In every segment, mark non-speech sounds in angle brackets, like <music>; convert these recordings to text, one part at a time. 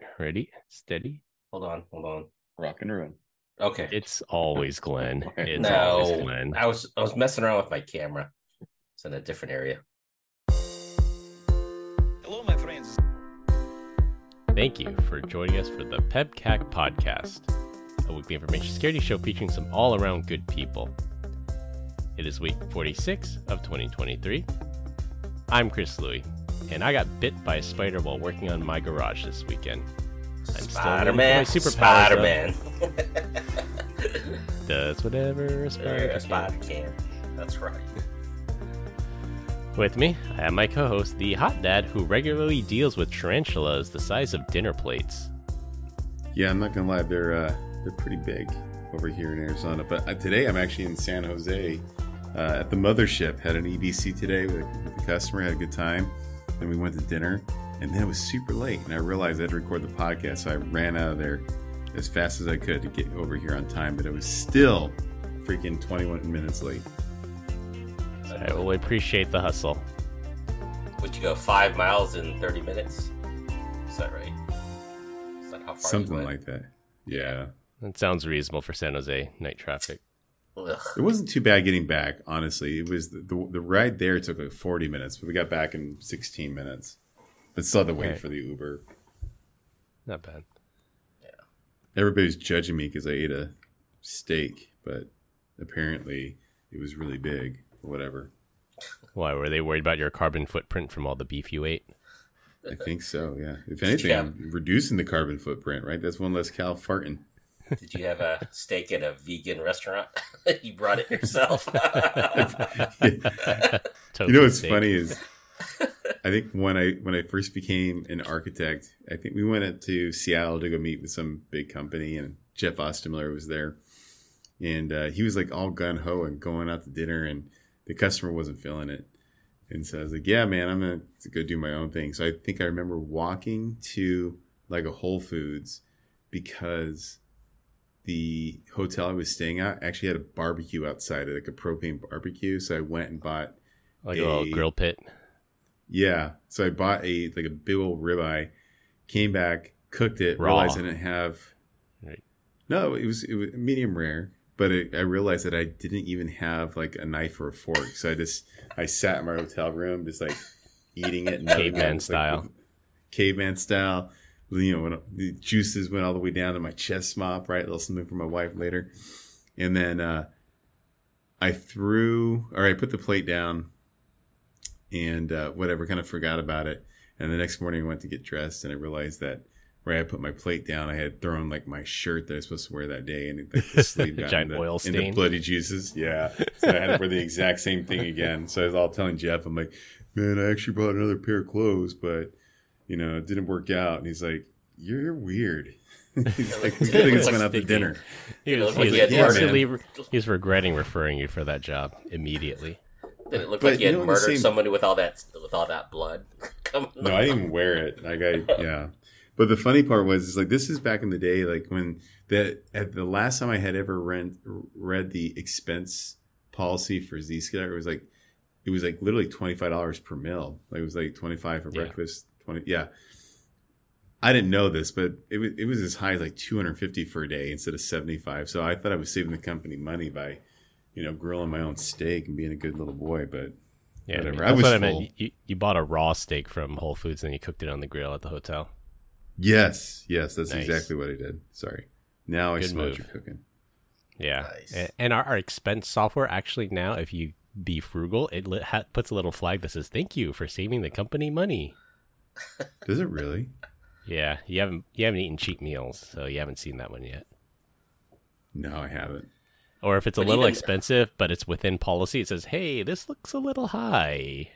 right, ready, steady. Hold on, hold on. Rock and ruin. Okay. It's always Glenn. It's no, always Glenn. I was I was messing around with my camera. It's in a different area. Hello, my friends. Thank you for joining us for the PEBCAK podcast, a weekly information security show featuring some all around good people. It is week 46 of 2023. I'm Chris Louie, and I got bit by a spider while working on my garage this weekend. I'm Spider still Man. waiting for Spider-Man. <laughs> Does whatever a spider a can. spider can. That's right. With me, I have my co host, the hot dad who regularly deals with tarantulas the size of dinner plates. Yeah, I'm not gonna lie, they're uh, they're pretty big over here in Arizona. But uh, today I'm actually in San Jose uh, at the mothership. Had an EBC today with, with the customer. Had a good time. Then we went to dinner, and then it was super late, and I realized I had to record the podcast, so I ran out of there as fast as I could to get over here on time. But it was still freaking 21 minutes late. I will appreciate the hustle. Would you go five miles in thirty minutes? Is that right? Is that how far Something like that. Yeah. That sounds reasonable for San Jose night traffic. Ugh. It wasn't too bad getting back, honestly. It was the, the, the ride there took like 40 minutes, but we got back in 16 minutes. But still had to wait Right. for the Uber. Not bad. Yeah. Everybody's judging me because I ate a steak, but apparently it was really big or whatever. Why were they worried about your carbon footprint from all the beef you ate? I think so, yeah. If anything, Yeah. I'm reducing the carbon footprint, right? That's one less cow farting. Did you have a steak at a vegan restaurant? <laughs> you brought it yourself. <laughs> you know what's steak. funny is I think when I when I first became an architect, I think we went up to Seattle to go meet with some big company, and Jeff Ostemiller was there, and uh, he was like all gun ho and going out to dinner, and the customer wasn't feeling it, and so I was like, "Yeah, man, I'm gonna go do my own thing." So I think I remember walking to like a Whole Foods because the hotel I was staying at actually had a barbecue outside, like a propane barbecue. So I went and bought like a little a- grill pit. yeah. So I bought a like a big old ribeye, came back, cooked it, Raw. realized I didn't have. Right. No, it was it was medium rare, but it, I realized that I didn't even have like a knife or a fork. So I just I sat in my hotel room, just like eating it, Caveman it, like, style. caveman style. You know, when the juices went all the way down to my chest mop, right? A little something for my wife later, and then uh, I threw or I put the plate down and uh, whatever, kind of forgot about it. And the next morning, I went to get dressed, and I realized that where I put my plate down, I had thrown like my shirt that I was supposed to wear that day, and like, the <laughs> sleeve got Giant into, oil into bloody juices. Yeah, so I had to wear the exact same thing again. So I was all telling Jeff, I'm like, man, I actually brought another pair of clothes, but you know, it didn't work out. And he's like, you're weird. <laughs> he's like, we could have went out to dinner. He was, looked he like he instantly re- he regretting referring you for that job immediately. Did it look But like you you had know, murdered same- somebody with all that with all that blood? <laughs> Come No, I didn't wear it. Like I, yeah. But the funny part was, is like this is back in the day, like when that at the last time I had ever read read the expense policy for Zscaler, it was like it was like literally twenty five dollars per meal. Like it was like twenty five for Yeah. breakfast, twenty. Yeah. I didn't know this, but it was it was as high as like two hundred fifty for a day instead of seventy five. So I thought I was saving the company money by, you know, grilling my own steak and being a good little boy. But Yeah, Whatever. I I mean, that's was what I meant. You, you bought a raw steak from Whole Foods and you cooked it on the grill at the hotel. Yes, yes, that's Nice. exactly what I did. Sorry. Now I smell move. what you're cooking. Yeah, Nice. A- and our, our expense software actually now, if you be frugal, it li- ha- puts a little flag that says "Thank you for saving the company money." Does it really? Yeah, you haven't you haven't eaten cheap meals, so you haven't seen that one yet. No, I haven't. Or if it's a But little even- expensive, but it's within policy, it says, "Hey, this looks a little high."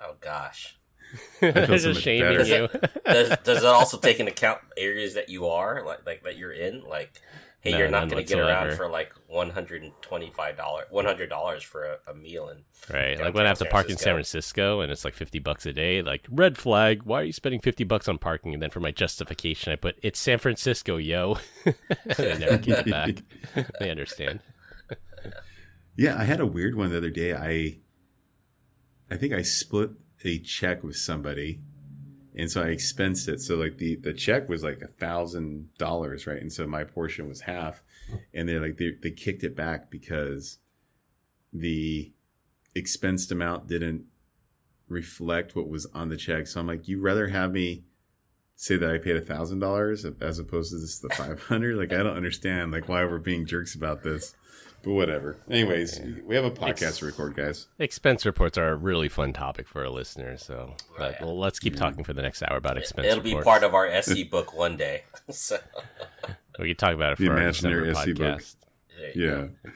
Oh gosh. <laughs> feel There's so a shame better. in you. Does does it also take into account areas that you are like like that you're in? Like, hey, No, you're not going to get around for like one hundred and twenty five dollars, one hundred dollars for a, a meal, and Right, like when I have to Downtown park San in San Francisco and it's like fifty bucks a day, like red flag. Why are you spending fifty bucks on parking? And then for my justification, I put it's San Francisco, yo. <laughs> they never get it back. <laughs> they understand. Yeah, I had a weird one the other day. I I think I split a check with somebody and so I expensed it. So like the the check was like a thousand dollars, right? And so my portion was half, and they're like they they kicked it back because the expensed amount didn't reflect what was on the check. So I'm like, you rather have me say that I paid a thousand dollars as opposed to this the five hundred? Like I don't understand like why we're being jerks about this. But whatever. Anyways, we have a podcast Ex- to record, guys. Expense reports are a really fun topic for our listeners. So, but, well, let's keep talking for the next hour about expense It'll be part of our <laughs> SE book one day. <laughs> so, We can talk about it The for our imaginary December SC book. podcast. there you go. Yeah.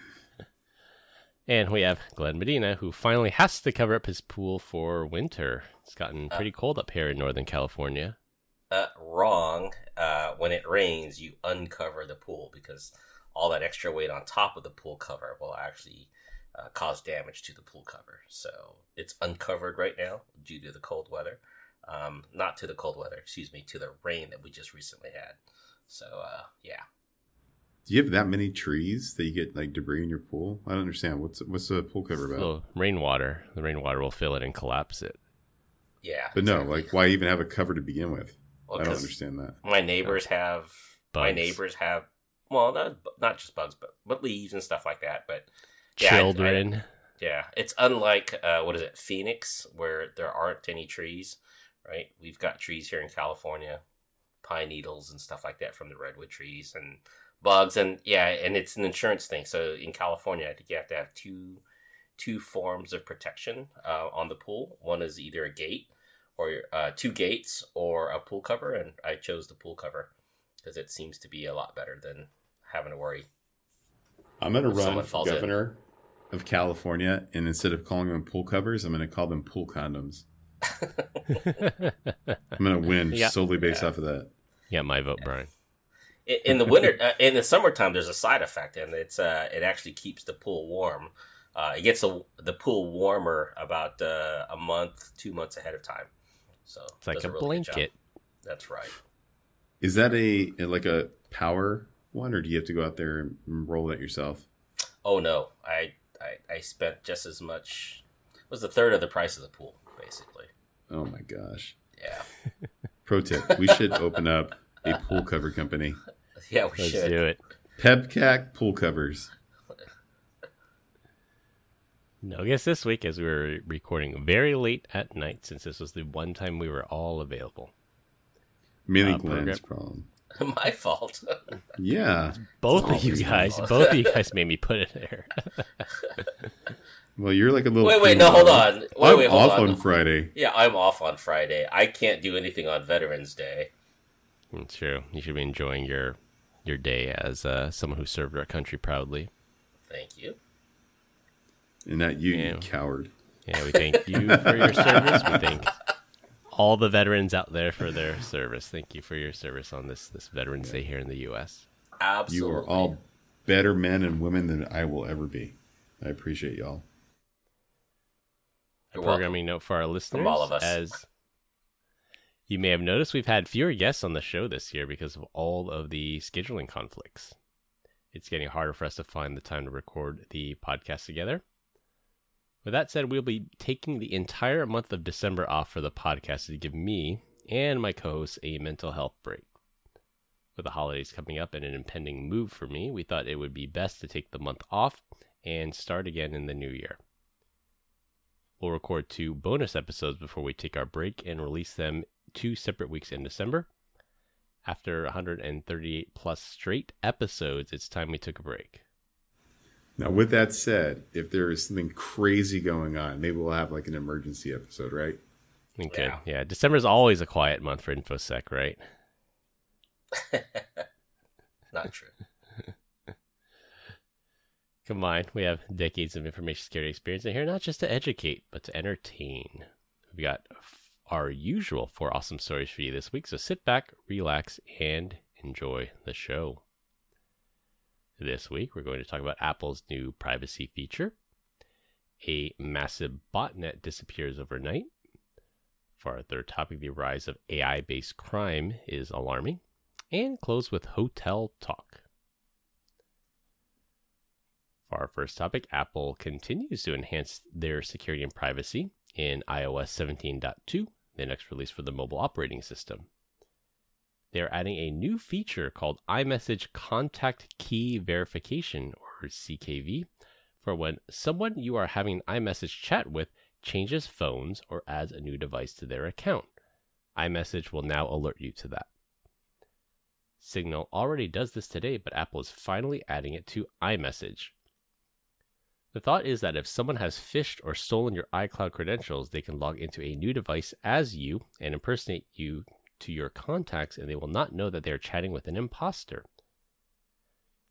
And we have Glenn Medina, who finally has to cover up his pool for winter. It's gotten pretty cold up here in Northern California. Uh, wrong. Uh, when it rains, you uncover the pool because all that extra weight on top of the pool cover will actually uh, cause damage to the pool cover. So it's uncovered right now due to the cold weather. Um, not to the cold weather, excuse me, to the rain that we just recently had. So uh, yeah, Do you have that many trees that you get like debris in your pool? I don't understand. What's what's the pool cover about? So rainwater, the rainwater will fill it and collapse it. yeah. but no, exactly. like why even have a cover to begin with? Well, I don't understand that. My neighbors have. My neighbors have. Well, not not just bugs, but but leaves and stuff like that. But Yeah, I- Children. Yeah, it's unlike uh, what is it, Phoenix, where there aren't any trees, right? We've got trees here in California, pine needles and stuff like that from the redwood trees and bugs, and yeah, and it's an insurance thing. So in California, I think you have to have two two forms of protection uh, on the pool. One is either a gate or uh, two gates or a pool cover, and I chose the pool cover because it seems to be a lot better than having to worry. I'm gonna run someone for falls in. governor of California, and instead of calling them pool covers, I'm gonna call them pool condoms. <laughs> I'm gonna win Yeah. solely based Yeah. off of that. yeah, my vote, Brian. in in the winter uh, in the summertime there's a side effect and it's uh it actually keeps the pool warm uh it gets a, the pool warmer about uh, a month two months ahead of time so It's like a really blanket. that's right Is that a like a power one, or do you have to go out there and roll it yourself? oh no i i, I spent just as much it was a third of the price of the pool basically Oh my gosh! yeah <laughs> Pro tip: We should open up a pool cover company. <laughs> yeah we Let's should do it. PEBCAK pool covers. No, I guess this week, as we were recording very late at night, since this was the one time we were all available. Mainly Uh, Glenn's program- problem. <laughs> my fault Yeah. Both of you guys, both of you <laughs> guys made me put it there. Well, you're like a little. wait wait no hold on wait I'm wait hold off on on Friday. yeah i'm off on friday i can't do anything on veterans day It's true. You should be enjoying your your day as uh, someone who served our country proudly. thank you And not you, Yeah. you coward. Yeah, we thank you for your service. We thank <laughs> all the veterans out there for their <laughs> service. Thank you for your service on this this Veterans Day here in the U.S. absolutely You are all better men and women than I will ever be. I appreciate y'all. A programming note for our listeners. all of us. As you may have noticed, we've had fewer guests on the show this year because of all of the scheduling conflicts. It's getting harder for us to find the time to record the podcast together. With that said, we'll be taking the entire month of December off for the podcast to give me and my co hosts a mental health break. With the holidays coming up and an impending move for me, we thought it would be best to take the month off and start again in the new year. We'll record two bonus episodes before we take our break and release them two separate weeks in December. After 138 plus straight episodes, it's time we took a break. Now, with that said, if there is something crazy going on, maybe we'll have like an emergency episode, right? Okay. Yeah. Yeah. is always a quiet month for InfoSec, right? <laughs> Not true. <laughs> Combined, we have decades of information security experience in here, not just to educate, but to entertain. We've got our usual four awesome stories for you this week, so sit back, relax, and enjoy the show. This week, we're going to talk about Apple's new privacy feature. A massive botnet disappears overnight. For our third topic, the rise of AI based crime is alarming. And close with hotel talk. For our first topic, Apple continues to enhance their security and privacy. In iOS 17.2, the next release for the mobile operating system. They are adding a new feature called iMessage Contact Key Verification, or CKV, for when someone you are having an iMessage chat with changes phones or adds a new device to their account. iMessage will now alert you to that. Signal already does this today, but Apple is finally adding it to iMessage. The thought is that if someone has phished or stolen your iCloud credentials, they can log into a new device as you and impersonate you to your contacts, and they will not know that they are chatting with an imposter.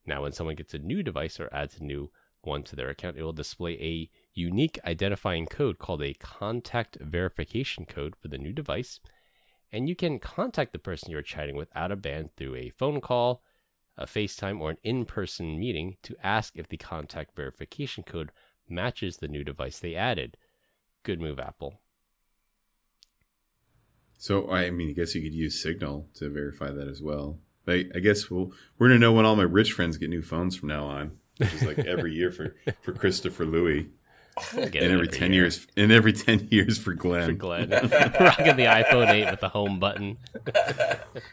Now, when someone gets a new device or adds a new one to their account, it will display a unique identifying code called a contact verification code for the new device. And you can contact the person you're chatting with out of band through a phone call, a FaceTime, or an in person meeting to ask if the contact verification code matches the new device they added. Good move, Apple. So I mean, I guess you could use Signal to verify that as well. But I guess we'll, we're gonna know when all my rich friends get new phones from now on, which is like every year for for Christopher Louie, and every ten year. years, and every ten years for Glenn. For Glenn, <laughs> rocking the iPhone eight with the home button. <laughs>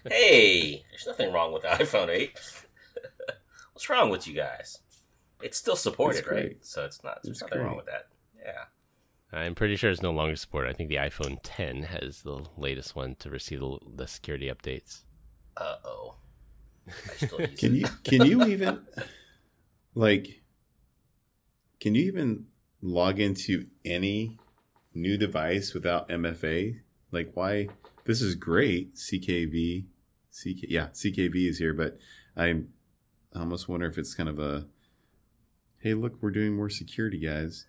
hey, there's nothing wrong with the iPhone eight. <laughs> What's wrong with you guys? It's still supported, right? So it's not. There's nothing great. wrong with that. Yeah. I'm pretty sure it's no longer supported. I think the iPhone 10 has the latest one to receive the, the security updates. Uh oh. <laughs> can you can you <laughs> even like can you even log into any new device without MFA? Like why this is great. CKV CK yeah, CKV is here, but I almost wonder if it's kind of a hey, look, we're doing more security, guys.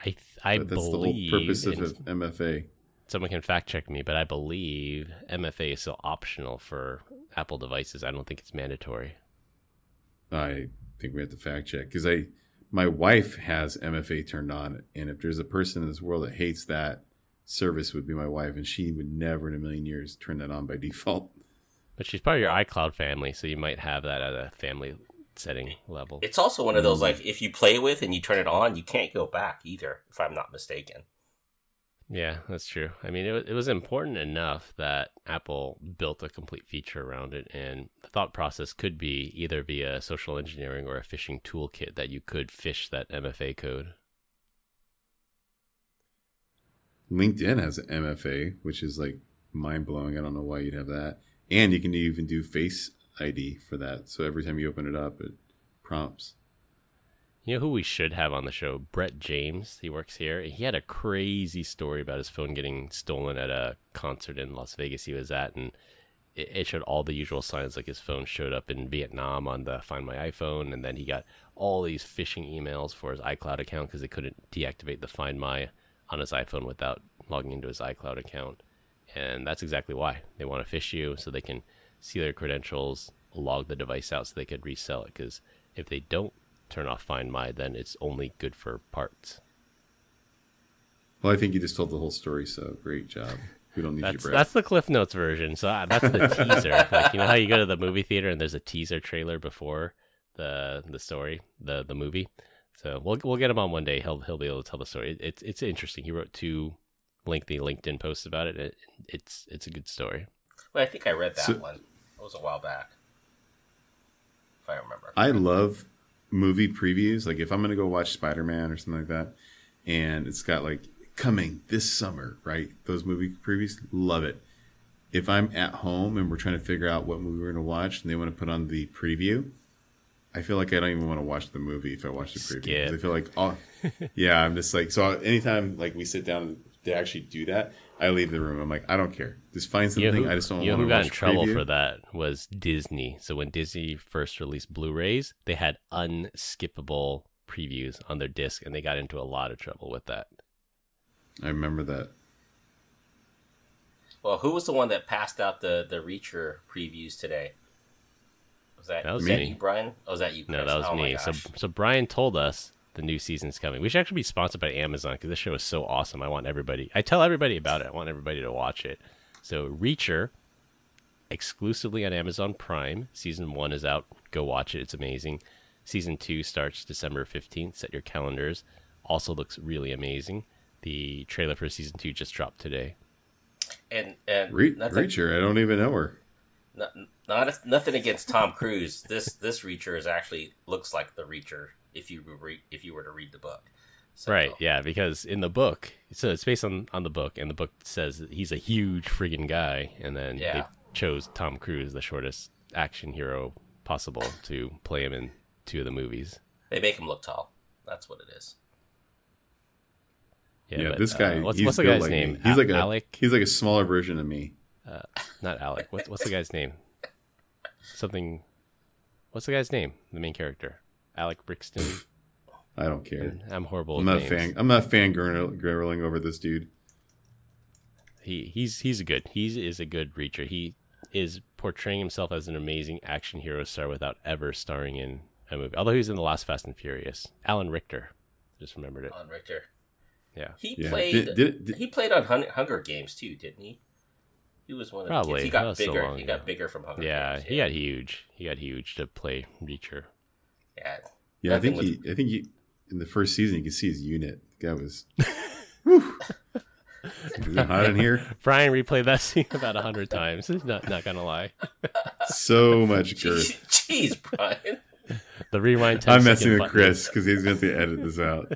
I th- I but that's believe the whole purpose of MFA. Someone can fact check me, but I believe MFA is still optional for Apple devices. I don't think it's mandatory. I think we have to fact check because I, my wife has MFA turned on, and if there's a person in this world that hates that service, would be my wife, and she would never in a million years turn that on by <laughs> default. But she's part of your iCloud family, so you might have that at a family setting level. It's also one of those mm-hmm. like if you play with and you turn it on, you can't go back either, if I'm not mistaken. Yeah, that's true. I mean, it, it was important enough that Apple built a complete feature around it, and the thought process could be either via social engineering or a phishing toolkit that you could fish that MFA code. LinkedIn has an MFA, which is like mind blowing. I don't know why you'd have that, and you can even do Face ID for that. So every time you open it up, it prompts. You know who we should have on the show? Brett James. He works here. He had a crazy story about his phone getting stolen at a concert in Las Vegas he was at, and it, showed all the usual signs. Like his phone showed up in Vietnam on the Find My iPhone, and then he got all these phishing emails for his iCloud account because they couldn't deactivate the Find My on his iPhone without logging into his iCloud account. And that's exactly why they want to fish you so they can see their credentials, log the device out so they could resell it. Because if they don't turn off Find My, then it's only good for parts. Well, I think you just told the whole story, so great job. We don't need that's, your That's the Cliff Notes version. So uh, that's the <laughs> teaser. like you know how you go to the movie theater and there's a teaser trailer before the the story, the the movie. So we'll we'll get him on one day. He'll he'll be able to tell the story. It's it's interesting. He wrote two lengthy LinkedIn posts about it. it it's it's a good story. Well, I think I read that so, one. It was a while back, if I remember. I love movie previews. Like if I'm gonna go watch Spider Man or something like that, and it's got like coming this summer, right? Those movie previews, love it. If I'm at home and we're trying to figure out what movie we're gonna watch, and they want to put on the preview, I feel like I don't even want to watch the movie if I watch the preview. I feel like, oh, yeah, I'm just like so. Anytime like we sit down to actually do that, I leave the room. I'm like, I don't care. Just find something. You know who, I just don't. You know who got in trouble preview. for that was Disney. So when Disney first released Blu-rays, they had unskippable previews on their disc, and they got into a lot of trouble with that. I remember that. Well, who was the one that passed out the the Reacher previews today? Was that, that was, was me. that you, Brian? Oh, was that you? Chris? No, that was oh me. So so Brian told us the new season's coming. We should actually be sponsored by Amazon because this show is so awesome. I want everybody. I tell everybody about it. I want everybody to watch it. So Reacher, exclusively on Amazon Prime. Season one is out. Go watch it. It's amazing. Season two starts December fifteenth. Set your calendars. Also looks really amazing. The trailer for season two just dropped today. and and Re- nothing, Reacher, I don't even know her. not, not nothing against Tom Cruise. This this Reacher is actually looks like the Reacher if you were re- if you were to read the book. So, Right, yeah, because in the book, so it's based on on the book, and the book says that he's a huge friggin' guy, and then they chose Tom Cruise, the shortest action hero possible, to play him in two of the movies. They make him look tall. That's what it is. Yeah, but, this guy. uh, what's what's the guy's like me. name? He's A- like a Alec. He's like a smaller version of me. Uh, not Alec. What's what's the guy's name? Something. What's the guy's name? The main character, Alec Brixton. I don't care. I'm horrible. I'm with not a names. fan. I'm not fan grilling over this dude. He he's he's a good. He is a good reacher. He is portraying himself as an amazing action hero star without ever starring in a movie. Although he's in the last Fast and Furious. Alan Ritchson. Just remembered it. Alan Ritchson. Yeah. He Yeah. played. Did- did- did- he played on Hunger Games too, didn't he? He was one of the Probably. kids. He got was so bigger. long he got ago. bigger from Hunger Yeah, Games. he got huge. He got huge to play Reacher. Yeah. Yeah, I Nothing think he. I think he. In the first season, you can see his unit. The guy was. Whew. <laughs> Is it hot in here? <laughs> Brian replayed that <laughs> scene about a hundred times. Not not gonna lie. So much girth. Jeez, Brian. The rewind. 10 I'm messing with. Chris because he's going to edit this out.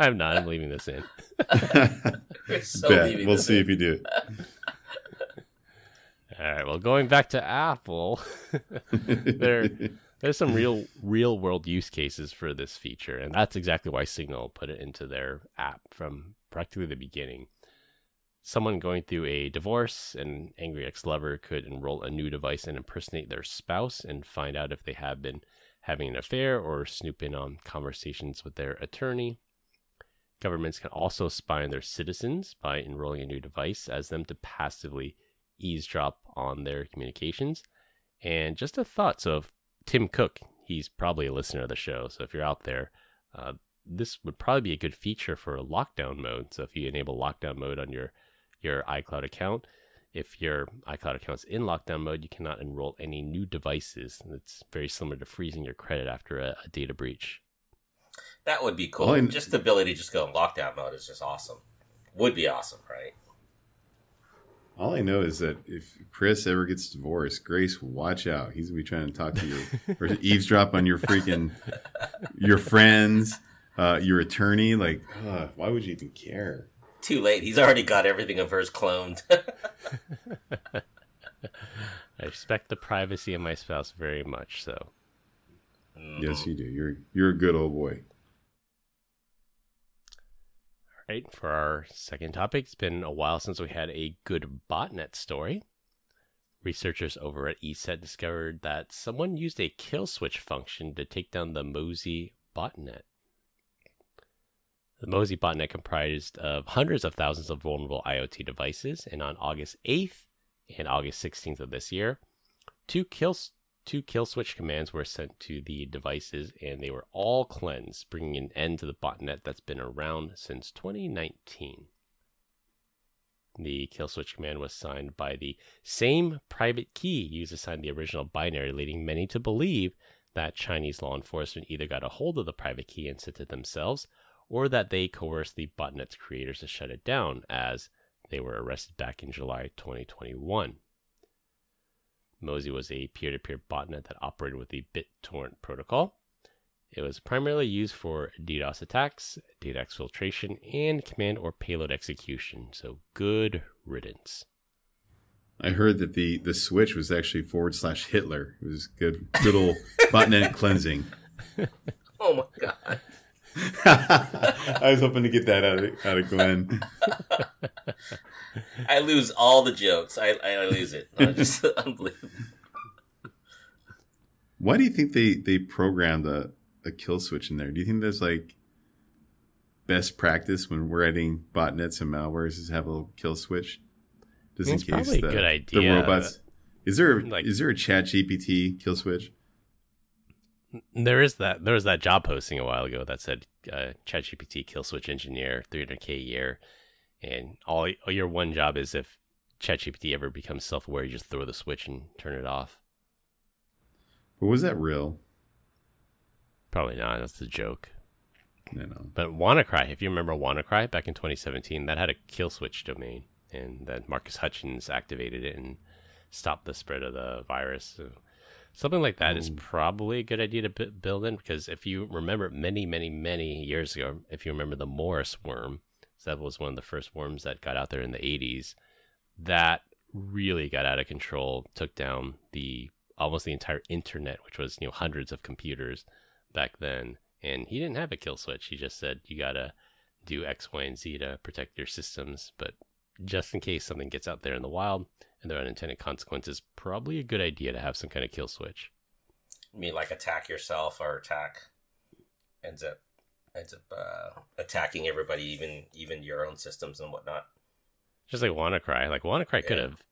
I'm not. I'm leaving this in. So Bet. leaving We'll this see in. if you do it. All right. Well, going back to Apple, there there's some hmm. real real world use cases for this feature, and that's exactly why Signal put it into their app from practically the beginning. Someone going through a divorce, an angry ex-lover could enroll a new device and impersonate their spouse and find out if they have been having an affair or snoop in on conversations with their attorney. Governments can also spy on their citizens by enrolling a new device as them to passively eavesdrop on their communications. And just a thought so, if Tim Cook, he's probably a listener of the show. So, if you're out there, uh, this would probably be a good feature for lockdown mode. So, if you enable lockdown mode on your, your iCloud account, if your iCloud account's in lockdown mode, you cannot enroll any new devices. It's very similar to freezing your credit after a, a data breach. That would be cool. Well, just the ability to just go in lockdown mode is just awesome. Would be awesome, right? All I know is that if Chris ever gets divorced, Grace, watch out. He's gonna be trying to talk to you or eavesdrop on your freaking your friends, uh, your attorney. Like, uh, why would you even care? Too late. He's already got everything of hers cloned. <laughs> I respect the privacy of my spouse very much. So, Yes, you do. You're you're a good old boy. Right, for our second topic, it's been a while since we had a good botnet story. Researchers over at ESET discovered that someone used a kill switch function to take down the Mozi botnet. The Mozi botnet comprised of hundreds of thousands of vulnerable IoT devices, and on August 8th and August 16th of this year, two kill two kill switch commands were sent to the devices, and they were all cleansed, bringing an end to the botnet that's been around since 2019. The kill switch command was signed by the same private key used to sign the original binary, leading many to believe that Chinese law enforcement either got a hold of the private key and sent it themselves, or that they coerced the botnet's creators to shut it down, as they were arrested back in July 2021. Mozi was a peer to peer botnet that operated with the BitTorrent protocol. It was primarily used for DDoS attacks, data exfiltration, and command or payload execution. So good riddance. I heard that the the switch was actually forward slash Hitler. It was good good old <laughs> botnet cleansing. <laughs> oh my god. <laughs> I was hoping to get that out of out of Glenn. I lose all the jokes. I, I lose it. I just <laughs> unbelievable. Why do you think they they programmed a, a kill switch in there? Do you think that's like best practice when we're writing botnets and malwares is to have a little kill switch? Just It's in case probably a the, good the robots. Is there is Like- is there a chat GPT kill switch? There is that. There was that job posting a while ago that said uh, ChatGPT kill switch engineer, 300k a year, and all, all your one job is if ChatGPT ever becomes self aware, you just throw the switch and turn it off. But was that real? Probably not. That's a joke. No, no. But WannaCry, if you remember WannaCry back in 2017, that had a kill switch domain. and then Marcus Hutchins activated it and stopped the spread of the virus. So something like that is Ooh. probably a good idea to bu- build in because if you remember many, many, many years ago, if you remember the Morris worm, that was one of the first worms that got out there in the 80s. That really got out of control, took down the almost the entire internet, which was you know hundreds of computers back then. And he didn't have a kill switch. He just said you gotta do X, Y, and Z to protect your systems. But just in case something gets out there in the wild and there are unintended consequences, probably a good idea to have some kind of kill switch. You mean like attack yourself or attack ends up ends up uh, attacking everybody, even even your own systems and whatnot. Just like WannaCry. Like WannaCry could have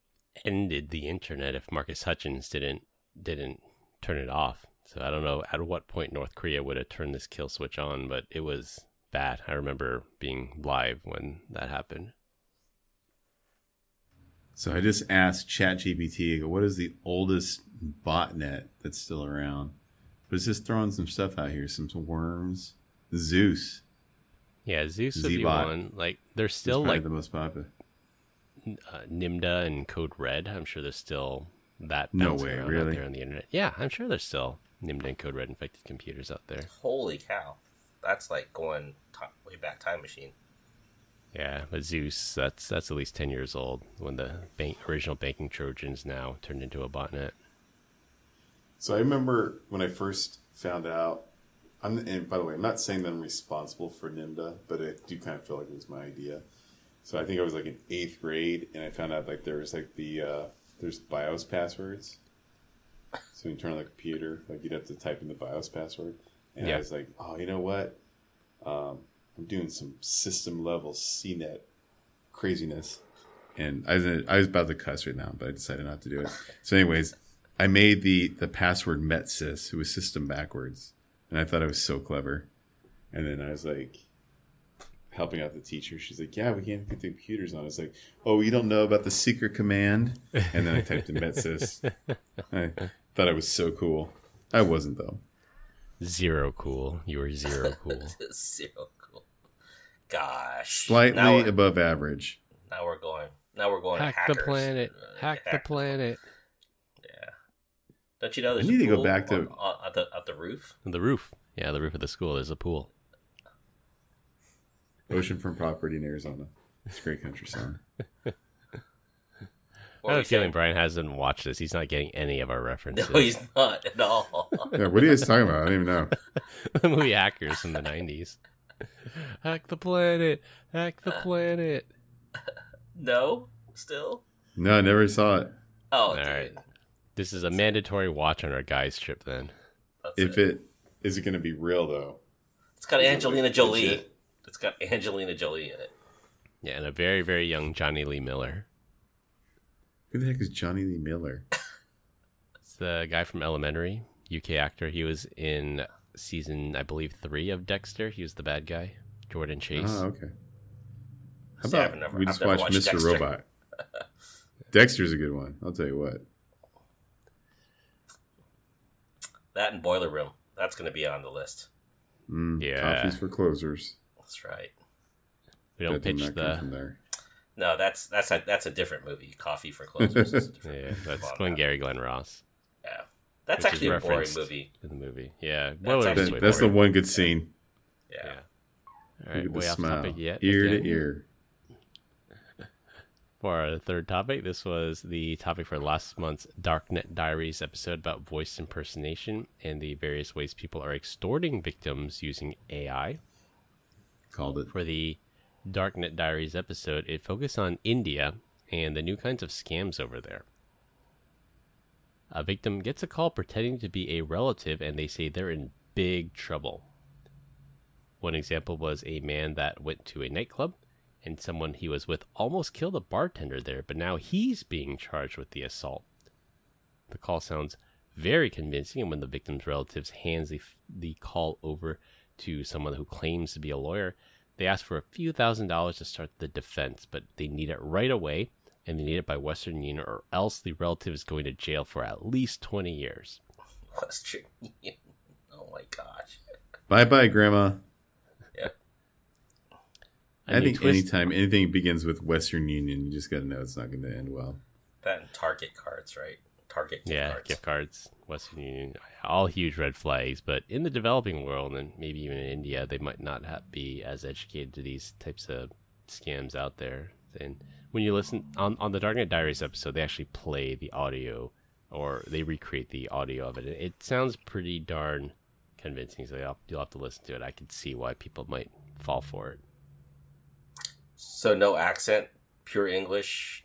ended the internet if Marcus Hutchins didn't didn't turn it off. So I don't know at what point North Korea would have turned this kill switch on, but it was bad. I remember being live when that happened. So I just asked ChatGPT, I what is the oldest botnet that's still around? But it's just throwing some stuff out here, some worms. Zeus. Yeah, Zeus would be one. Like there's It's still like the most popular. uh, Nimda and Code Red. I'm sure there's still that. No way, around out really? there on the internet. Yeah, I'm sure there's still Nimda and Code Red infected computers out there. Holy cow, that's like going ti way back time machine. Yeah, but Zeus, that's that's at least ten years old when the bank, original banking Trojans now turned into a botnet. So I remember when I first found out. I'm, and by the way, I'm not saying that I'm responsible for NIMDA, but I do kind of feel like it was my idea. So I think I was like in eighth grade, and I found out like there was like the uh, there's BIOS passwords. So when you turn on the computer, like you'd have to type in the BIOS password, and Yeah. I was like, oh, you know what? Um, I'm doing some system level CNET craziness, and I was I was about to cuss right now, but I decided not to do it. So, anyways, I made the the password metsys. It was system backwards, and I thought I was so clever. And then I was like helping out the teacher. She's like, "Yeah, we can't get the computers on." I was like, "Oh, you don't know about the secret command?" And then I typed in <laughs> metsys. I thought I was so cool. I wasn't though. Zero cool. You were zero <laughs> cool. Zero cool. Gosh, Slightly Now above average. now we're going. Now we're going. Hack hackers. the planet. Uh, Hack the planet. Yeah. Don't you know there's need a to go pool back to- on, on, at the at the roof? The roof. Yeah, the roof of the school. There's a pool. Oceanfront property in Arizona. It's a great country song. <laughs> What I were have a feeling saying? Brian hasn't watched this. He's not getting any of our references. No, he's not at all. Yeah, what are you guys talking about? I don't even know. <laughs> the movie Hackers from the 90s. Hack the planet. Hack the planet. no, still. No, I never saw it. Oh, All dude. right. This is a mandatory watch on our guys trip then. That's If it. it is it going to be real though? It's got Is it Angelina like Jolie. legit? It's got Angelina Jolie in it. Yeah, and a very, very young Jonny Lee Miller. Who the heck is Jonny Lee Miller? <laughs> It's the guy from Elementary, UK actor. He was in season, I believe, three of Dexter. He was the bad guy, Jordan Chase. Oh, okay. How See, about never- we just watch Mr. Dexter. Robot? <laughs> Dexter's a good one. I'll tell you what. That and Boiler Room. That's going to be on the list. Mm, Yeah. Coffees for closers. That's right. we don't That did pitch not come from the. there. No, that's that's a that's a different movie. Coffee for Closers. is a different <laughs> Yeah, that's Come Glenn. Gary Glenn Ross Yeah, that's Which actually a boring movie. in the movie. Yeah, That's actually was that's the one good scene. Yeah. Yeah. All Look the way off smile. topic yet. Ear again. to ear. For our third topic, this was the topic for last month's Darknet Diaries episode about voice impersonation and the various ways people are extorting victims using AI. Called it. For the Darknet Diaries episode, it focused on India and the new kinds of scams over there. A victim gets a call pretending to be a relative and they say they're in big trouble. One example was a man that went to a nightclub and someone he was with almost killed a bartender there, but now he's being charged with the assault. The call sounds very convincing, and when the victim's relatives hands the, the call over to someone who claims to be a lawyer, they ask for a few thousand dollars to start the defense, but they need it right away, and they need it by Western Union, or else the relative is going to jail for at least 20 years. Western Union. Oh my gosh. Bye bye, Grandma. A I new think twist- anytime anything begins with Western Union, you just got to know it's not going to end well. That and Target cards, right? Target gift yeah, cards. gift cards, Western Union, all huge red flags. But in the developing world, and maybe even in India, they might not ha be as educated to these types of scams out there. And when you listen on on the Darknet Diaries episode, they actually play the audio or they recreate the audio of it. It, it sounds pretty darn convincing. So you'll, you'll have to listen to it. I could see why people might fall for it. So no accent, pure English.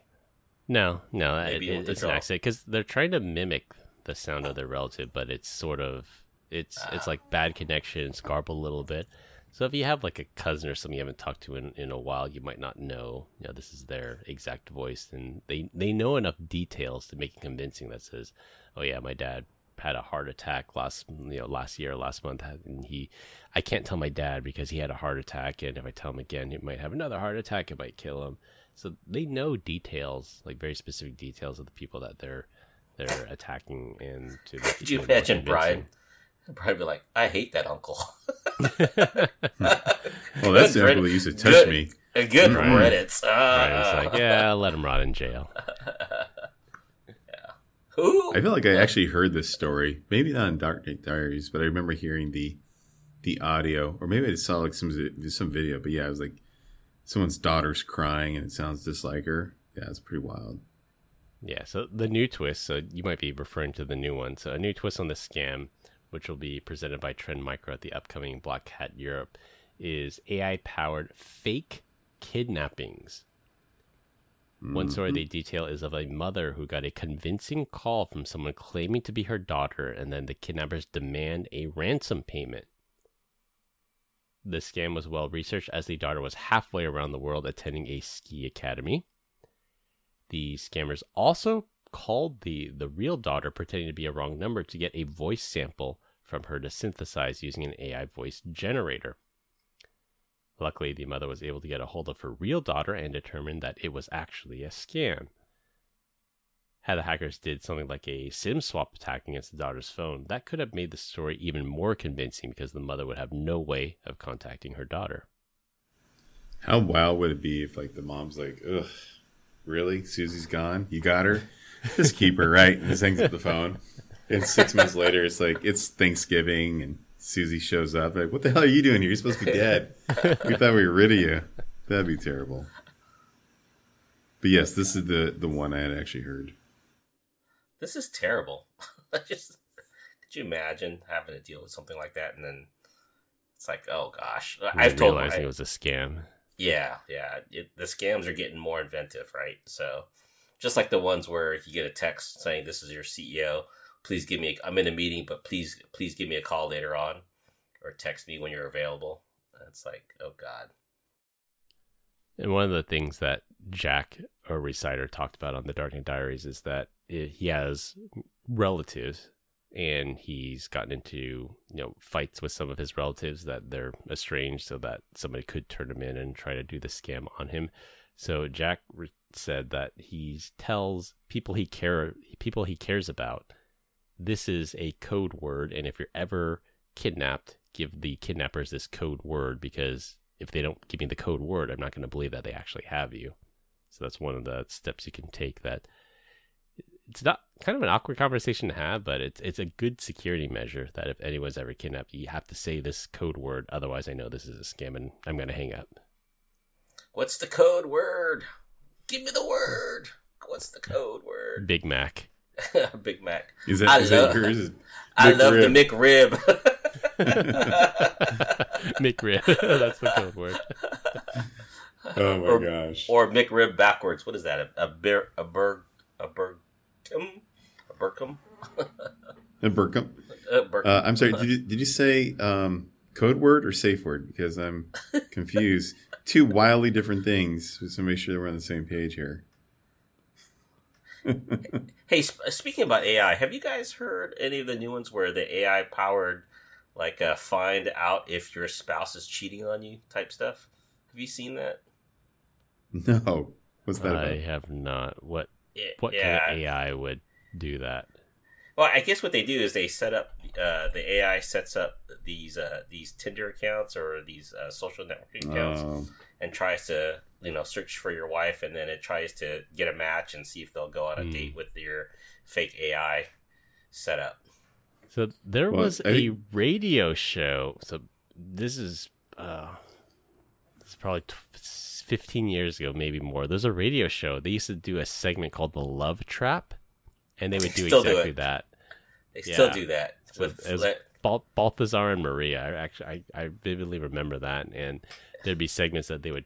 No, no, Maybe it, it's an accent because they're trying to mimic the sound of their relative, but it's sort of it's it's Ah. like bad connections, garbled a little bit. So if you have like a cousin or something you haven't talked to in, in a while, you might not know, you know, this is their exact voice, and they they know enough details to make it convincing. That says, oh yeah, my dad had a heart attack last you know last year, last month, and he, I can't tell my dad because he had a heart attack, and if I tell him again, he might have another heart attack, it might kill him. So they know details, like very specific details of the people that they're they're <laughs> attacking, and to make Could you imagine Brian? convincing. Brian be like, I hate that uncle. <laughs> Well, that's the uncle that used to touch good. me. A good Right. Reddits. Right, it's Uh, like, <laughs> yeah, let him rot in jail. Who? I feel like I actually heard this story, maybe not in Darknet Diaries, but I remember hearing the the audio, or maybe I saw like some some video. But yeah, it was like someone's daughter's crying, and it sounds just like her. Yeah, it's pretty wild. Yeah, so the new twist, so you might be referring to the new one. So a new twist on the scam, which will be presented by Trend Micro at the upcoming Black Hat Europe, is AI powered fake kidnappings. One story Mhm. they detail is of a mother who got a convincing call from someone claiming to be her daughter, and then the kidnappers demand a ransom payment. The scam was well researched as the daughter was halfway around the world attending a ski academy. The scammers also called the, the real daughter, pretending to be a wrong number, to get a voice sample from her to synthesize using an AI voice generator. Luckily, the mother was able to get a hold of her real daughter and determined that it was actually a scam. Had the hackers did something like a SIM swap attack against the daughter's phone, that could have made the story even more convincing because the mother would have no way of contacting her daughter. How wild would it be if like the mom's like, ugh, really? Susie's gone? You got her? Just keep her, right? And just hangs up the phone. And six months later, it's like it's Thanksgiving, and Susie shows up. Like, what the hell are you doing here? You're supposed to be dead. <laughs> we thought we were rid of you. That'd be terrible. But yes, this is the the one I had actually heard. This is terrible. <laughs> I just could you imagine having to deal with something like that and then it's like, oh gosh. I've told my, realizing it was a scam. Yeah, yeah. It, the scams are getting more inventive, right? So, just like the ones where you get a text saying, "This is your CEO. Please give me. A, I'm in a meeting, but please, please give me a call later on, or text me when you're available." It's like, oh god. And one of the things that Jack, Rhysider, talked about on the Darknet Diaries is that he has relatives and he's gotten into you know fights with some of his relatives that they're estranged so that somebody could turn him in and try to do the scam on him so jack said that he tells people he care people he cares about this is a code word and if you're ever kidnapped give the kidnappers this code word because if they don't give me the code word i'm not going to believe that they actually have you so that's one of the steps you can take that it's not kind of an awkward conversation to have, but it's it's a good security measure that if anyone's ever kidnapped, you have to say this code word. Otherwise, I know this is a scam and I'm going to hang up. What's the code word? Give me the word. What's the code word? Big Mac. <laughs> Big Mac. Is that, I is love- that yours? Is <laughs> I love the McRib. McRib. <laughs> That's the code word. Oh my or, gosh! Or McRib backwards. What is that? A, a bear, a berg, a bergum, a bergum, And Burkham. a bergum. Uh, I'm sorry. Did you did you say um, code word or safe word? Because I'm confused. Two wildly different things. So make sure that we're on the same page here. Hey, sp- speaking about AI, have you guys heard any of the new ones where the AI powered, like, uh, find out if your spouse is cheating on you type stuff? Have you seen that? No. What's that I about? have not. What It- what yeah, kind of AI would do that? Well, I guess what they do is they set up uh, the AI sets up these uh, these Tinder accounts or these uh, social networking accounts Oh. and tries to you know search for your wife, and then it tries to get a match and see if they'll go on a Hmm. date with your fake AI setup. So there Well, was I a think- radio show. So this is uh, this is probably t- 15 years ago, maybe more. There's a radio show. They used to do a segment called the Love Trap, and they would do Still do exactly it. that. They still do that with it was Bal- Balthazar and Maria. I actually, I, I vividly remember that, and there'd be segments that they would,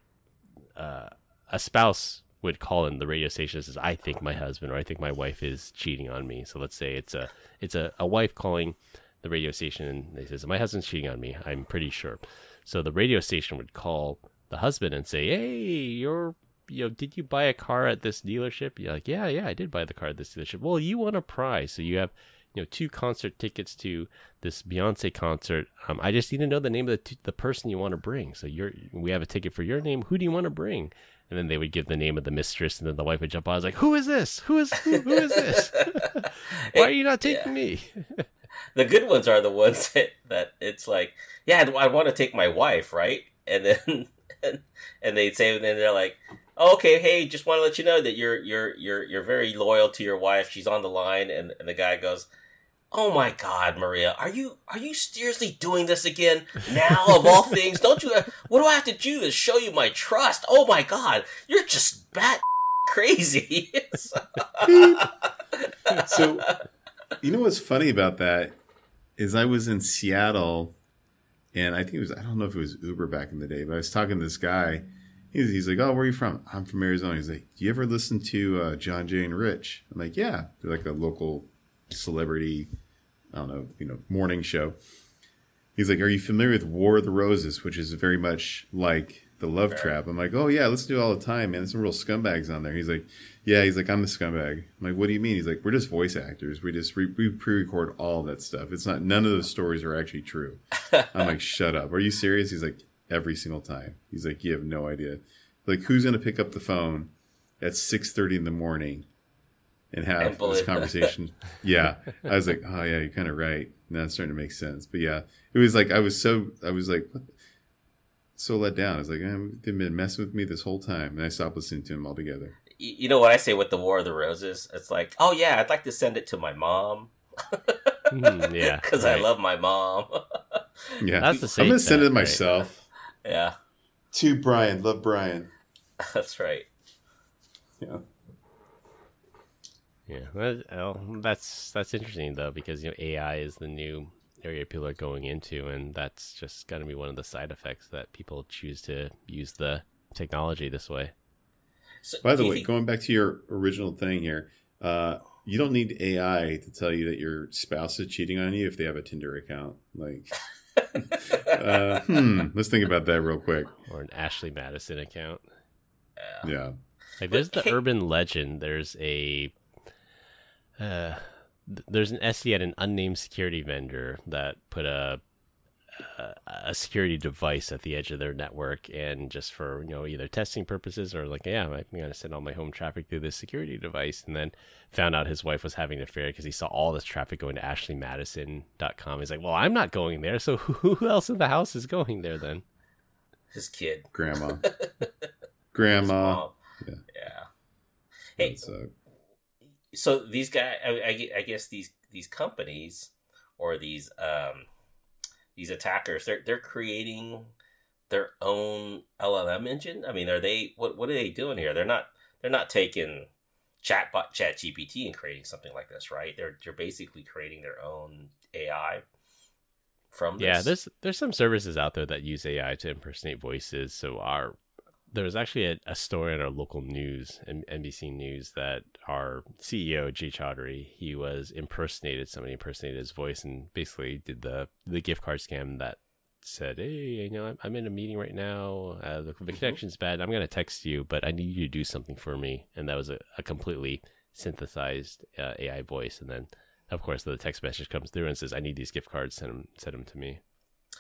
uh, a spouse would call in the radio station and says, "I think my husband or I think my wife is cheating on me." So let's say it's a it's a, a wife calling the radio station and they says, "My husband's cheating on me. I'm pretty sure." So the radio station would call the husband and say, "Hey, you're." You know, did you buy a car at this dealership? You're like, yeah, yeah, I did buy the car at this dealership. Well, you won a prize, so you have you know two concert tickets to this Beyonce concert. Um, I just need to know the name of the t- the person you want to bring. So you're we have a ticket for your name. Who do you want to bring? And then they would give the name of the mistress, and then the wife would jump on. I was like, "Who is this? Who is who, who is this? <laughs> Why are you not taking me?" <laughs> the good ones are the ones <laughs> that, that it's like, yeah, I want to take my wife, right? And then and, and they say, and then they're like, Oh, okay, hey, just want to let you know that you're you're you're you're very loyal to your wife. She's on the line, and, and the guy goes. Oh my God, Maria, are you are you seriously doing this again? Now of all <laughs> things, don't you? What do I have to do to show you my trust? Oh my God, you're just bat <laughs> crazy. <laughs> So, you know what's funny about that is I was in Seattle, and I think it was I don't know if it was Uber back in the day, but I was talking to this guy. He's, he's like, "Oh, where are you from?" I'm from Arizona. He's like, "Do you ever listen to uh, John Jay and Rich?" I'm like, "Yeah, they're like a local celebrity, I don't know, you know, morning show." He's like, "Are you familiar with War of the Roses, which is very much like the Love Trap?" I'm like, "Oh yeah, listen to it all the time, man. There's some real scumbags on there." He's like, "Yeah." He's like, "I'm the scumbag." I'm like, "What do you mean?" He's like, "We're just voice actors. We just re- we pre-record all that stuff. It's not none of those stories are actually true." I'm like, <laughs> "Shut up. Are you serious?" He's like, "Every single time." He's like, "You have no idea. Like, who's gonna pick up the phone at 6:30 in the morning?" And have And this believe- conversation. <laughs> yeah, I was like, oh yeah, you're kind of right. Now it's starting to make sense. But yeah, it was like I was so I was like what? so let down. I was like, eh, they've been messing with me this whole time, and I stopped listening to him altogether. You know what I say with the War of the Roses? It's like, oh yeah, I'd like to send it to my mom Hmm, yeah, <laughs> because I love my mom. <laughs> Yeah, That's the same. I'm gonna send it right? myself yeah, to Brian. Love Brian. <laughs> that's right. Yeah, Yeah, that, well, that's that's interesting though because you know AI is the new area people are going into, and that's just going to be one of the side effects that people choose to use the technology this way. So, By the way, think- going back to your original thing here, uh, you don't need AI to tell you that your spouse is cheating on you if they have a Tinder account. Like, <laughs> uh, hmm, let's think about that real quick. Or an Ashley Madison account. Yeah. Yeah, Like there's the Hey- urban legend. There's a uh, there's an SE at an unnamed security vendor that put a a, a security device at the edge of their network, and just for you know either testing purposes or like yeah, I'm going to send all my home traffic through this security device, and then found out his wife was having an affair because he saw all this traffic going to AshleyMadison.com. He's like, well, I'm not going there, so <laughs> who else in the house is going there then? His kid. grandma, <laughs> His grandma. mom. Yeah. yeah. Hey, That's, uh, so these guys, I, I, I guess these these companies or these um these attackers, they're they're creating their own LLM engine. I mean, are they what what are they doing here? They're not they're not taking chatbot ChatGPT and creating something like this, right? They're they're basically creating their own AI from this. Yeah, there's there's some services out there that use AI to impersonate voices. So our there was actually a, a story in our local news, NBC News, that our CEO Jay Chaudhry he was impersonated. Somebody impersonated his voice and basically did the the gift card scam that said, "Hey, you know, I'm, I'm in a meeting right now. Uh, the, the connection's bad. I'm gonna text you, but I need you to do something for me." And that was a, a completely synthesized uh, AI voice. And then, of course, the text message comes through and says, "I need these gift cards. Send them, send them to me."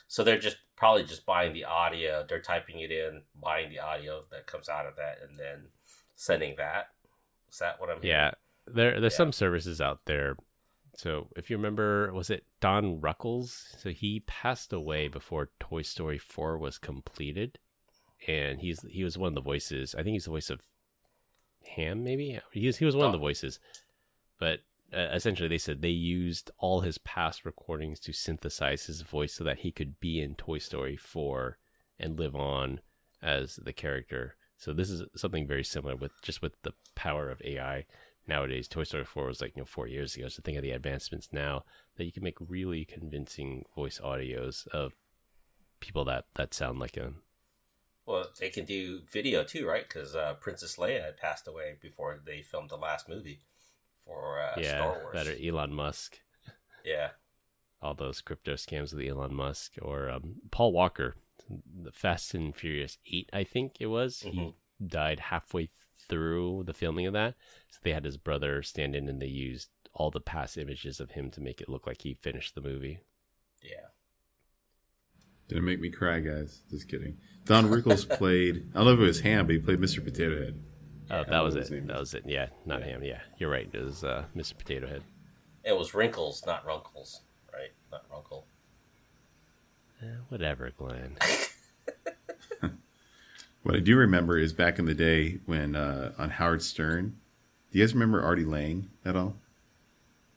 So they're just probably just buying the audio. They're typing it in, buying the audio that comes out of that, and then sending that. Is that what I'm? hearing? Yeah, there there's Yeah. some services out there So if you remember, was it Don Ruckles? So he passed away before Toy Story 4 was completed. And he's he was one of the voices. I think he's the voice of Hamm, maybe? He was, he was one of the voices. But uh, essentially, they said they used all his past recordings to synthesize his voice so that he could be in Toy Story 4 and live on as the character. So this is something very similar with just with the power of AI nowadays. Toy Story 4 was like, you know, four years ago. So think of the advancements now that you can make really convincing voice audios of people that, that sound like him. Well, they can do video too, right? Because uh, Princess Leia had passed away before they filmed the last movie for uh, yeah, Star Wars. that are Elon Musk. Yeah. All those crypto scams with Elon Musk or um, Paul Walker, the Fast and Furious 8, I think it was. Mm-hmm. He died halfway through the filming of that. So they had his brother stand in and they used all the past images of him to make it look like he finished the movie. Yeah. Didn't make me cry, guys. Just kidding. Don Rickles <laughs> played. I don't know if it was Hamm, but he played Mr. Potato Head. Oh, I that was it. That was it. Yeah, not him. Yeah, you're right. It was uh, Mr. Potato Head. It was Rickles, not Runkles, right? Not Runkle. Eh, whatever, Glenn. <laughs> What I do remember is back in the day when uh, on Howard Stern. Do you guys remember Artie Lange at all?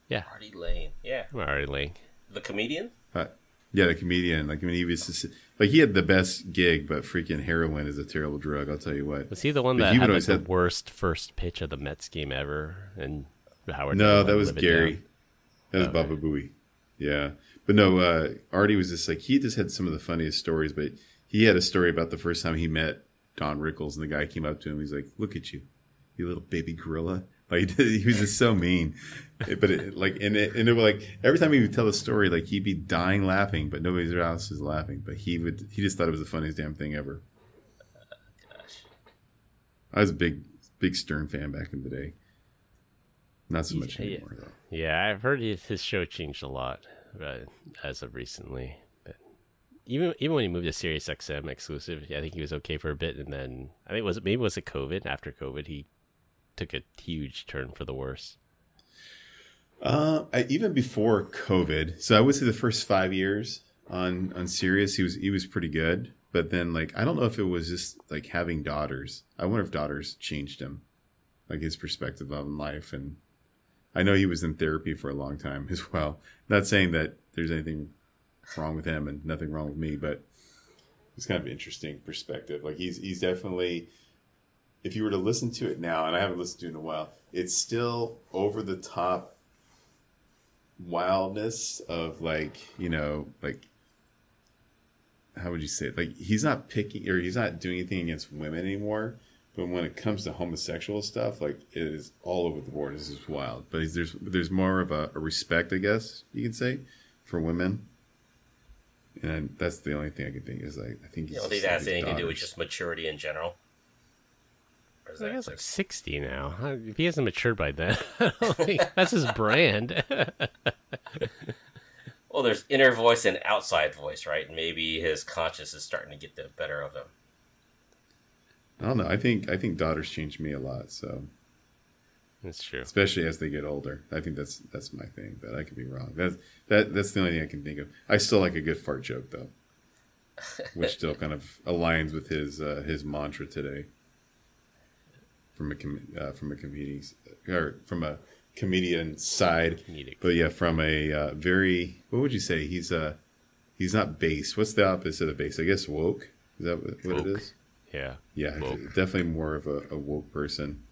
Yeah, Artie Lane. Yeah. I'm already late. The comedian? Uh, yeah, the comedian. Like I mean, he was just, like he had the best gig, but freaking heroin is a terrible drug. I'll tell you what. Was he the one that had like, the have- worst first pitch of the Mets game ever? And Howard. No, that was Gary. That was Okay. Baba Booey. Yeah. But no, uh, Artie was just like, he just had some of the funniest stories, but he had a story about the first time he met Don Rickles and the guy came up to him. He's like, look at you, you little baby gorilla. Like <laughs> he was just so mean, but it, like, and it, and it was like every time he would tell a story, like he'd be dying laughing, but nobody else is laughing. But he would, he just thought it was the funniest damn thing ever. Gosh. I was a big, big Stern fan back in the day. Not so much Yeah. anymore though. Yeah, I've heard his, his show changed a lot uh, as of recently. But even even when he moved to Sirius XM exclusive, I think he was okay for a bit, and then I think was it maybe was it COVID? After COVID, he took a huge turn for the worse. Uh, I, even before COVID, so I would say the first five years on on Sirius, he was he was pretty good. But then, like, I don't know if it was just like having daughters. I wonder if daughters changed him, like his perspective on life. And I know he was in therapy for a long time <laughs> as well. Not saying that there's anything wrong with him and nothing wrong with me, but it's kind of interesting perspective. Like he's he's definitely if you were to listen to it now, and I haven't listened to it in a while, it's still over the top wildness of like you know like how would you say it? like he's not picking or he's not doing anything against women anymore but when it comes to homosexual stuff like it is all over the board this is wild but there's there's more of a, a respect i guess you could say for women and that's the only thing i can think is like i think You he's don't think just that like has anything to do with just maturity in general? Or is I guess like sixty now. If he hasn't matured by then, I don't think- that's his brand. <laughs> well, there's inner voice and outside voice, right? And maybe his conscience is starting to get the better of him. i don't know i think i think daughters change me a lot so that's true. especially as they get older. I think that's that's my thing, but I could be wrong. That that that's the only thing I can think of. I still like a good fart joke though, <laughs> which still kind of aligns with his uh, his mantra today. From a com- uh, from a comedian or from a comedian side, Comedic. but yeah, from a uh, very what would you say? He's uh he's not base. What's the opposite of base? I guess woke. Is that what, what it is? Yeah. Yeah, Woke. definitely more of a, a woke person.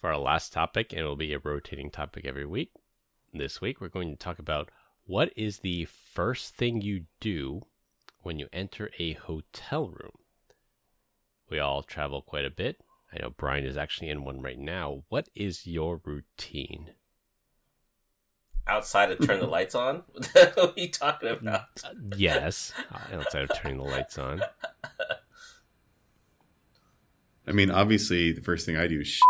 For our last topic, and it'll be a rotating topic every week. This week, we're going to talk about what is the first thing you do when you enter a hotel room. We all travel quite a bit. I know Brian is actually in one right now. What is your routine? Outside of turn the <laughs> lights on? <laughs> what are you talking about? Uh, yes, uh, outside of turning the lights on. I mean, obviously, the first thing I do is shit. <laughs>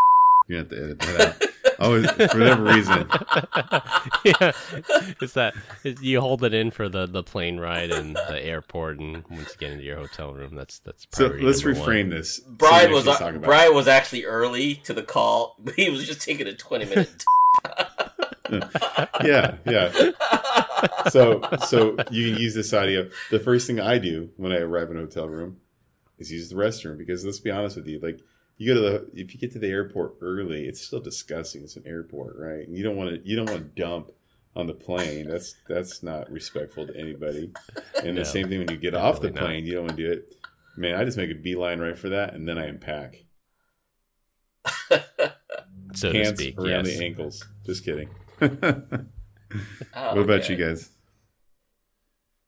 You have to edit that out. Oh, for whatever reason. <laughs> yeah, it's that it's, you hold it in for the, the plane ride and the airport, and once you get into your hotel room, that's that's. So let's number one. reframe this. Brian was let's uh, talk about- Brian was actually early to the call, but <laughs> he was just taking a 20 minute. <laughs> yeah, yeah. So, so you can use this audio. The first thing I do when I arrive in a hotel room is use the restroom because let's be honest with you, like you go to the if you get to the airport early, it's still disgusting. It's an airport, right? And you don't want to you don't want to dump on the plane. That's that's not respectful to anybody. And No, the same thing when you get off the definitely not. plane, you don't want to do it. Man, I just make a beeline right for that, and then I unpack <laughs> so to pants speak. around Yes. the ankles. Just kidding. <laughs> what Oh, about okay. you guys?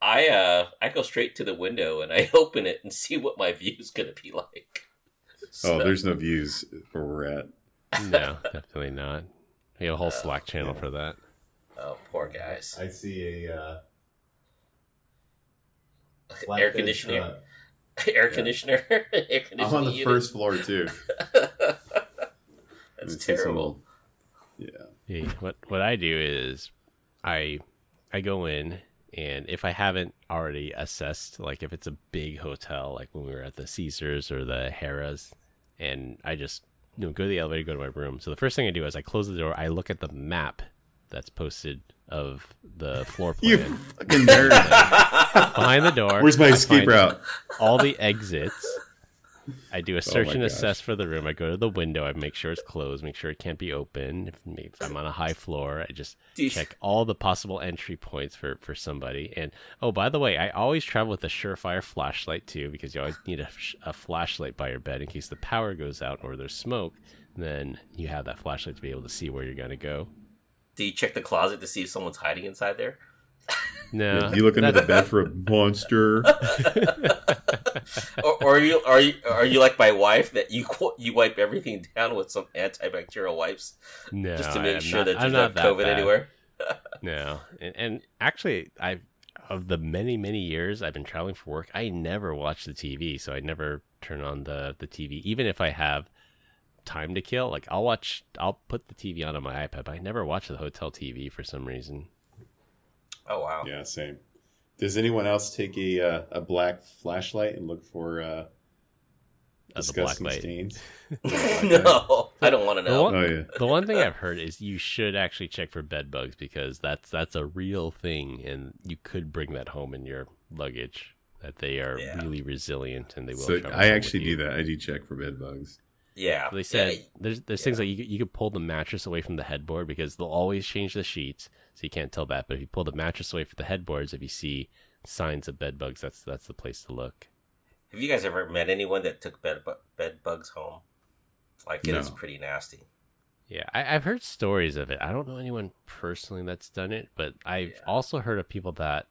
I uh I go straight to the window and I <laughs> open it and see what my view is gonna be like. Oh, there's no views where we're at. No, definitely not. We have a whole Slack channel for that. oh poor guys. I see a uh, Air conditioner, <laughs> air conditioner, <laughs> air conditioning. I'm on the unit. first floor too. <laughs> That's I see some- terrible. Yeah. Yeah, what what I do is I I go in and if I haven't already assessed like if it's a big hotel like when we were at the Caesars or the Harrah's and I just you know go to the elevator go to my room. So the first thing I do is I close the door, I look at the map that's posted of the <laughs> floor plan. You fucking nerd. behind the door. Where's my escape route? All the exits. I do a search Oh my and gosh. assess for the room. I go to the window. I make sure it's closed. Make sure it can't be open. If, if I'm on a high floor, I just Do you- check all the possible entry points for for somebody. And oh, by the way, I always travel with a Surefire flashlight too, because you always need a, a flashlight by your bed in case the power goes out or there's smoke. Then you have that flashlight to be able to see where you're gonna go. Do you check the closet to see if someone's hiding inside there? No, you look under the <laughs> bed for a monster. <laughs> or, or are you are you are you like my wife that you you wipe everything down with some antibacterial wipes no, just to make sure not- that there's not not that COVID bad. anywhere? <laughs> No, and, and actually, I of the many many years I've been traveling for work, I never watch the TV, so I never turn on the the TV, even if I have time to kill. Like I'll watch, I'll put the TV on on my iPad, but I never watch the hotel TV for some reason. Oh wow. yeah, same. Does anyone else take a uh, a black flashlight and look for uh, black disgusting stains? <laughs> no, I don't want to The know. one- Oh yeah. The one thing I've heard is you should actually check for bed bugs because that's that's a real thing, and you could bring that home in your luggage. That they are Yeah. really resilient and they will. So I actually with you. do that. I do check for bed bugs. Yeah, They said Yeah, there's there's things like you could- you could pull the mattress away from the headboard because they'll always change the sheets, so you can't tell that. But if you pull the mattress away from the headboards, if you see signs of bed bugs, that's that's the place to look. Have you guys ever met anyone that took bed bu- bed bugs home? Like it is No. pretty nasty. Yeah, I, I've heard stories of it. I don't know anyone personally that's done it, but I've Yeah. also heard of people that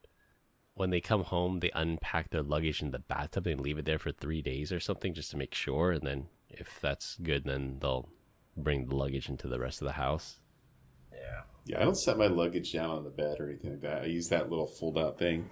when they come home, they unpack their luggage in the bathtub and leave it there for three days or something just to make sure, and then if that's good, then they'll bring the luggage into the rest of the house. Yeah. I don't set my luggage down on the bed or anything like that. I use that little fold out thing.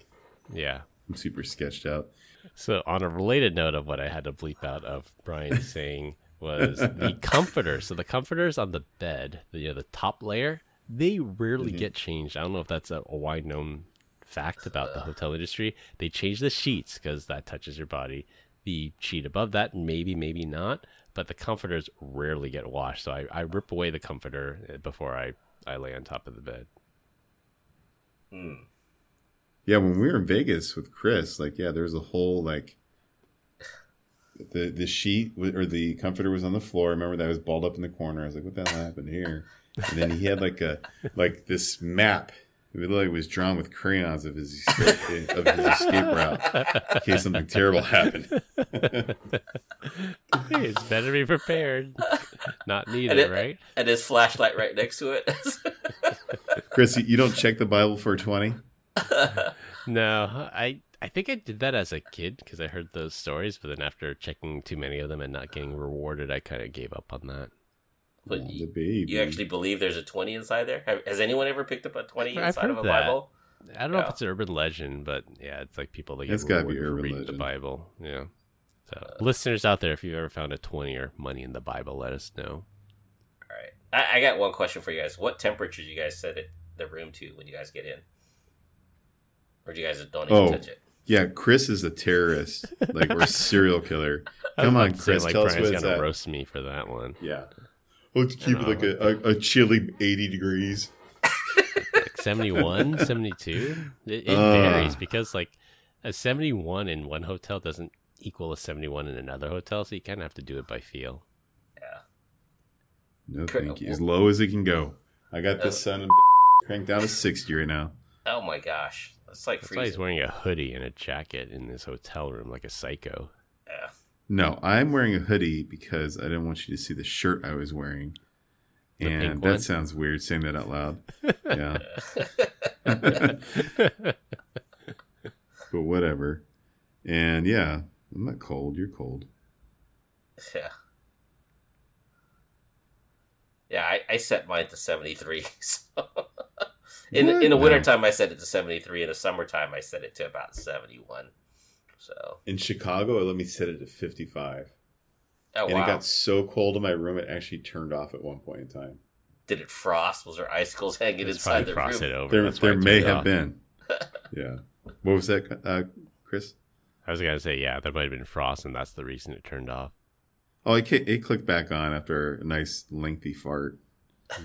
Yeah. I'm super sketched out. So, on a related note of what I had to bleep out of Brian <laughs> saying was the <laughs> comforter. So, the comforters on the bed, the, you know, the top layer, they rarely mm-hmm. get changed. I don't know if that's a, a wide known fact about the hotel industry. They change the sheets because that touches your body. The sheet above that, maybe, maybe not. But the comforters rarely get washed. So, I, I rip away the comforter before I, I lay on top of the bed. Hmm. Yeah, when we were in Vegas with Chris, like, yeah, there was a whole like the the sheet w- or the comforter was on the floor. I remember that was balled up in the corner. I was like, what the hell happened here? And then he had like a like this map. It looked like it was drawn with crayons of his escape, <laughs> of his escape route in case something terrible happened. <laughs> Hey, it's better to be prepared. Not And needed, it- right? And his flashlight right next to it. <laughs> Chris, you- you don't check the Bible for twenty? No, I I think I did that as a kid because I heard those stories, but then after checking too many of them and not getting rewarded, I kind of gave up on that. But Oh, the you, baby. you actually believe there's a twenty inside there? Has anyone ever picked up a twenty I've inside of a that. Bible? I don't know if it's an urban legend, but yeah, it's like people that get It's gotta be urban reading legend. the Bible. Yeah. So, uh, listeners out there, if you've ever found a twenty or money in the Bible, let us know. All right. I, I got one question for you guys. What temperature do you guys set it the room to when you guys get in? Or do you guys don't even Oh. touch it? Yeah, Chris is a terrorist, like or a serial killer. <laughs> Come on, to say, Chris, like tell us Brian's what gonna at. roast me for that one. Yeah. Let's keep it know. like a, a, a chilly 80 degrees. 71, <laughs> 72? It, it Uh. varies because like a 71 in one hotel doesn't equal a 71 in another hotel, so you kind of have to do it by feel. Yeah. No, thank you. As low as it can go. I got Uh, this son of <laughs> cranked down to 60 right now. Oh my gosh, that's like That's why he's wearing a hoodie and a jacket in this hotel room like a psycho. Yeah. No, I'm wearing a hoodie because I didn't want you to see the shirt I was wearing. The and that one? sounds weird saying that out loud. <laughs> Yeah. but whatever. And yeah, I'm not cold. You're cold. Yeah. Yeah, I, I set mine to 73. <laughs> So. in What? in the wintertime, I set it to 73. In the summertime, I set it to about 71. So, In Chicago, it let me set it to 55. oh and wow. it got so cold in my room, it actually turned off at one point in time. Did it frost? Was there icicles hanging It's inside the frosted room? over. There, That's there it may have off. been. <laughs> Yeah. What was that, uh, Chris? I was gonna say, yeah, there might have been frost, and that's the reason it turned off. Oh, it, it clicked back on after a nice lengthy fart.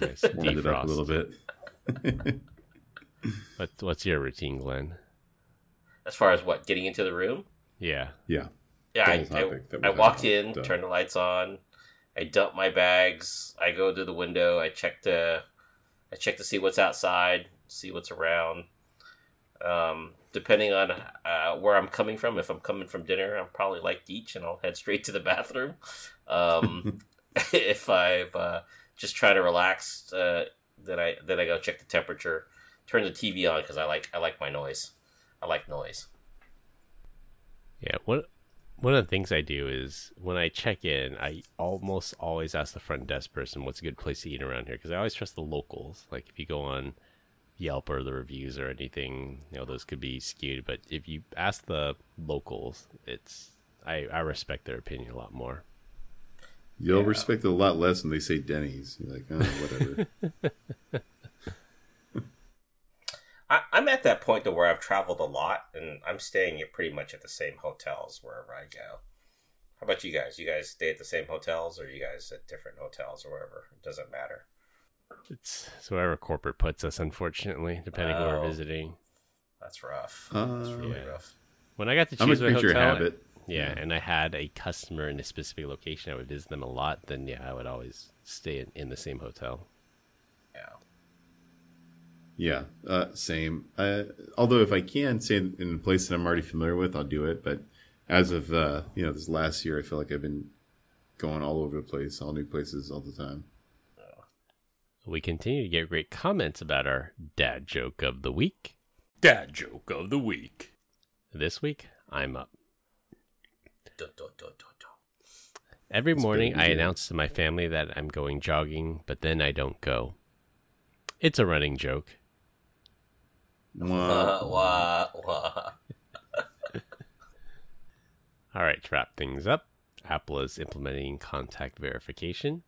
Nice <laughs> Warmed it up a little bit. <laughs> What's what's your routine, Glenn? As far as what, getting into the room? Yeah, Yeah, yeah. I, whole I, I walked in, about, uh, turned the lights on, I dump my bags, I go to the window, I check to, I check to see what's outside, see what's around. Um, depending on uh, where I'm coming from, if I'm coming from dinner, I'm probably like Geach and I'll <laughs> head straight to the bathroom. Um, <laughs> if I'm uh, just trying to relax, uh, then I then I go check the temperature, turn the TV on because I like I like my noise. I like noise. yeah. One one of the things I do is when I check in, I almost always ask the front desk person what's a good place to eat around here because I always trust the locals. Like if you go on Yelp or the reviews or anything, you know those could be skewed. But if you ask the locals, it's I I respect their opinion a lot more. You'll Yeah. respect it a lot less when they say Denny's. You're like, oh, whatever. <laughs> I, I'm at that point to where I've traveled a lot, and I'm staying at pretty much at the same hotels wherever I go. How about you guys? You guys stay at the same hotels, or you guys at different hotels, or wherever? It doesn't matter. It's it's wherever corporate puts us, unfortunately, depending who Oh. we're visiting. That's rough. That's Uh, really Yeah. rough. When I got to I'm a choose my hotel, habit. yeah, and I had a customer in a specific location, I would visit them a lot. Then yeah, I would always stay in, in the same hotel. Yeah. Yeah, uh, same. Uh, although if I can say in, in a place that I'm already familiar with, I'll do it. But as of uh, you know, this last year, I feel like I've been going all over the place, all new places all the time. We continue to get great comments about our dad joke of the week. Dad joke of the week. This week, I'm up. Dun, dun, dun, dun, dun. Every It's morning, I announce to my family that I'm going jogging, but then I don't go. It's a running joke. Wah, Wah. wah. <laughs> All right, to wrap things up, Apple is implementing contact verification.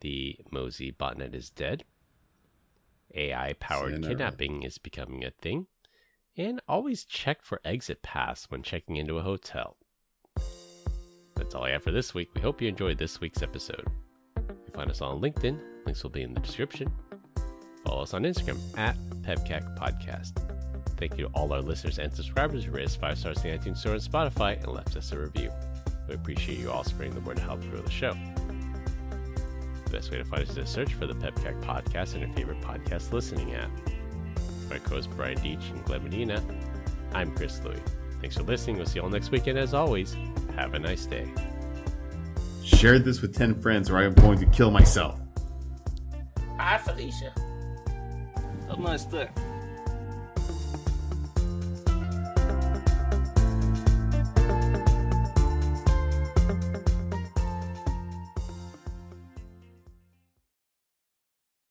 The Mozi botnet is dead. AI powered kidnapping is becoming a thing. And always check for exit pass when checking into a hotel. That's all I have for this week. We hope you enjoyed this week's episode. You find us on LinkedIn, links will be in the description. Follow us on Instagram at PEBCAK Podcast. Thank you to all our listeners and subscribers who rated us five stars in the iTunes Store and Spotify and left us a review. We appreciate you all spreading the word to help grow the show. The best way to find us is to search for the PEBCAK Podcast in your favorite podcast listening app. My co-host Brian Deitch and Glenn Medina. I'm Chris Louie. Thanks for listening. We'll see you all next weekend. As always, have a nice day. Share this with ten friends, or I am going to kill myself. Hi, Felicia. Have a nice day.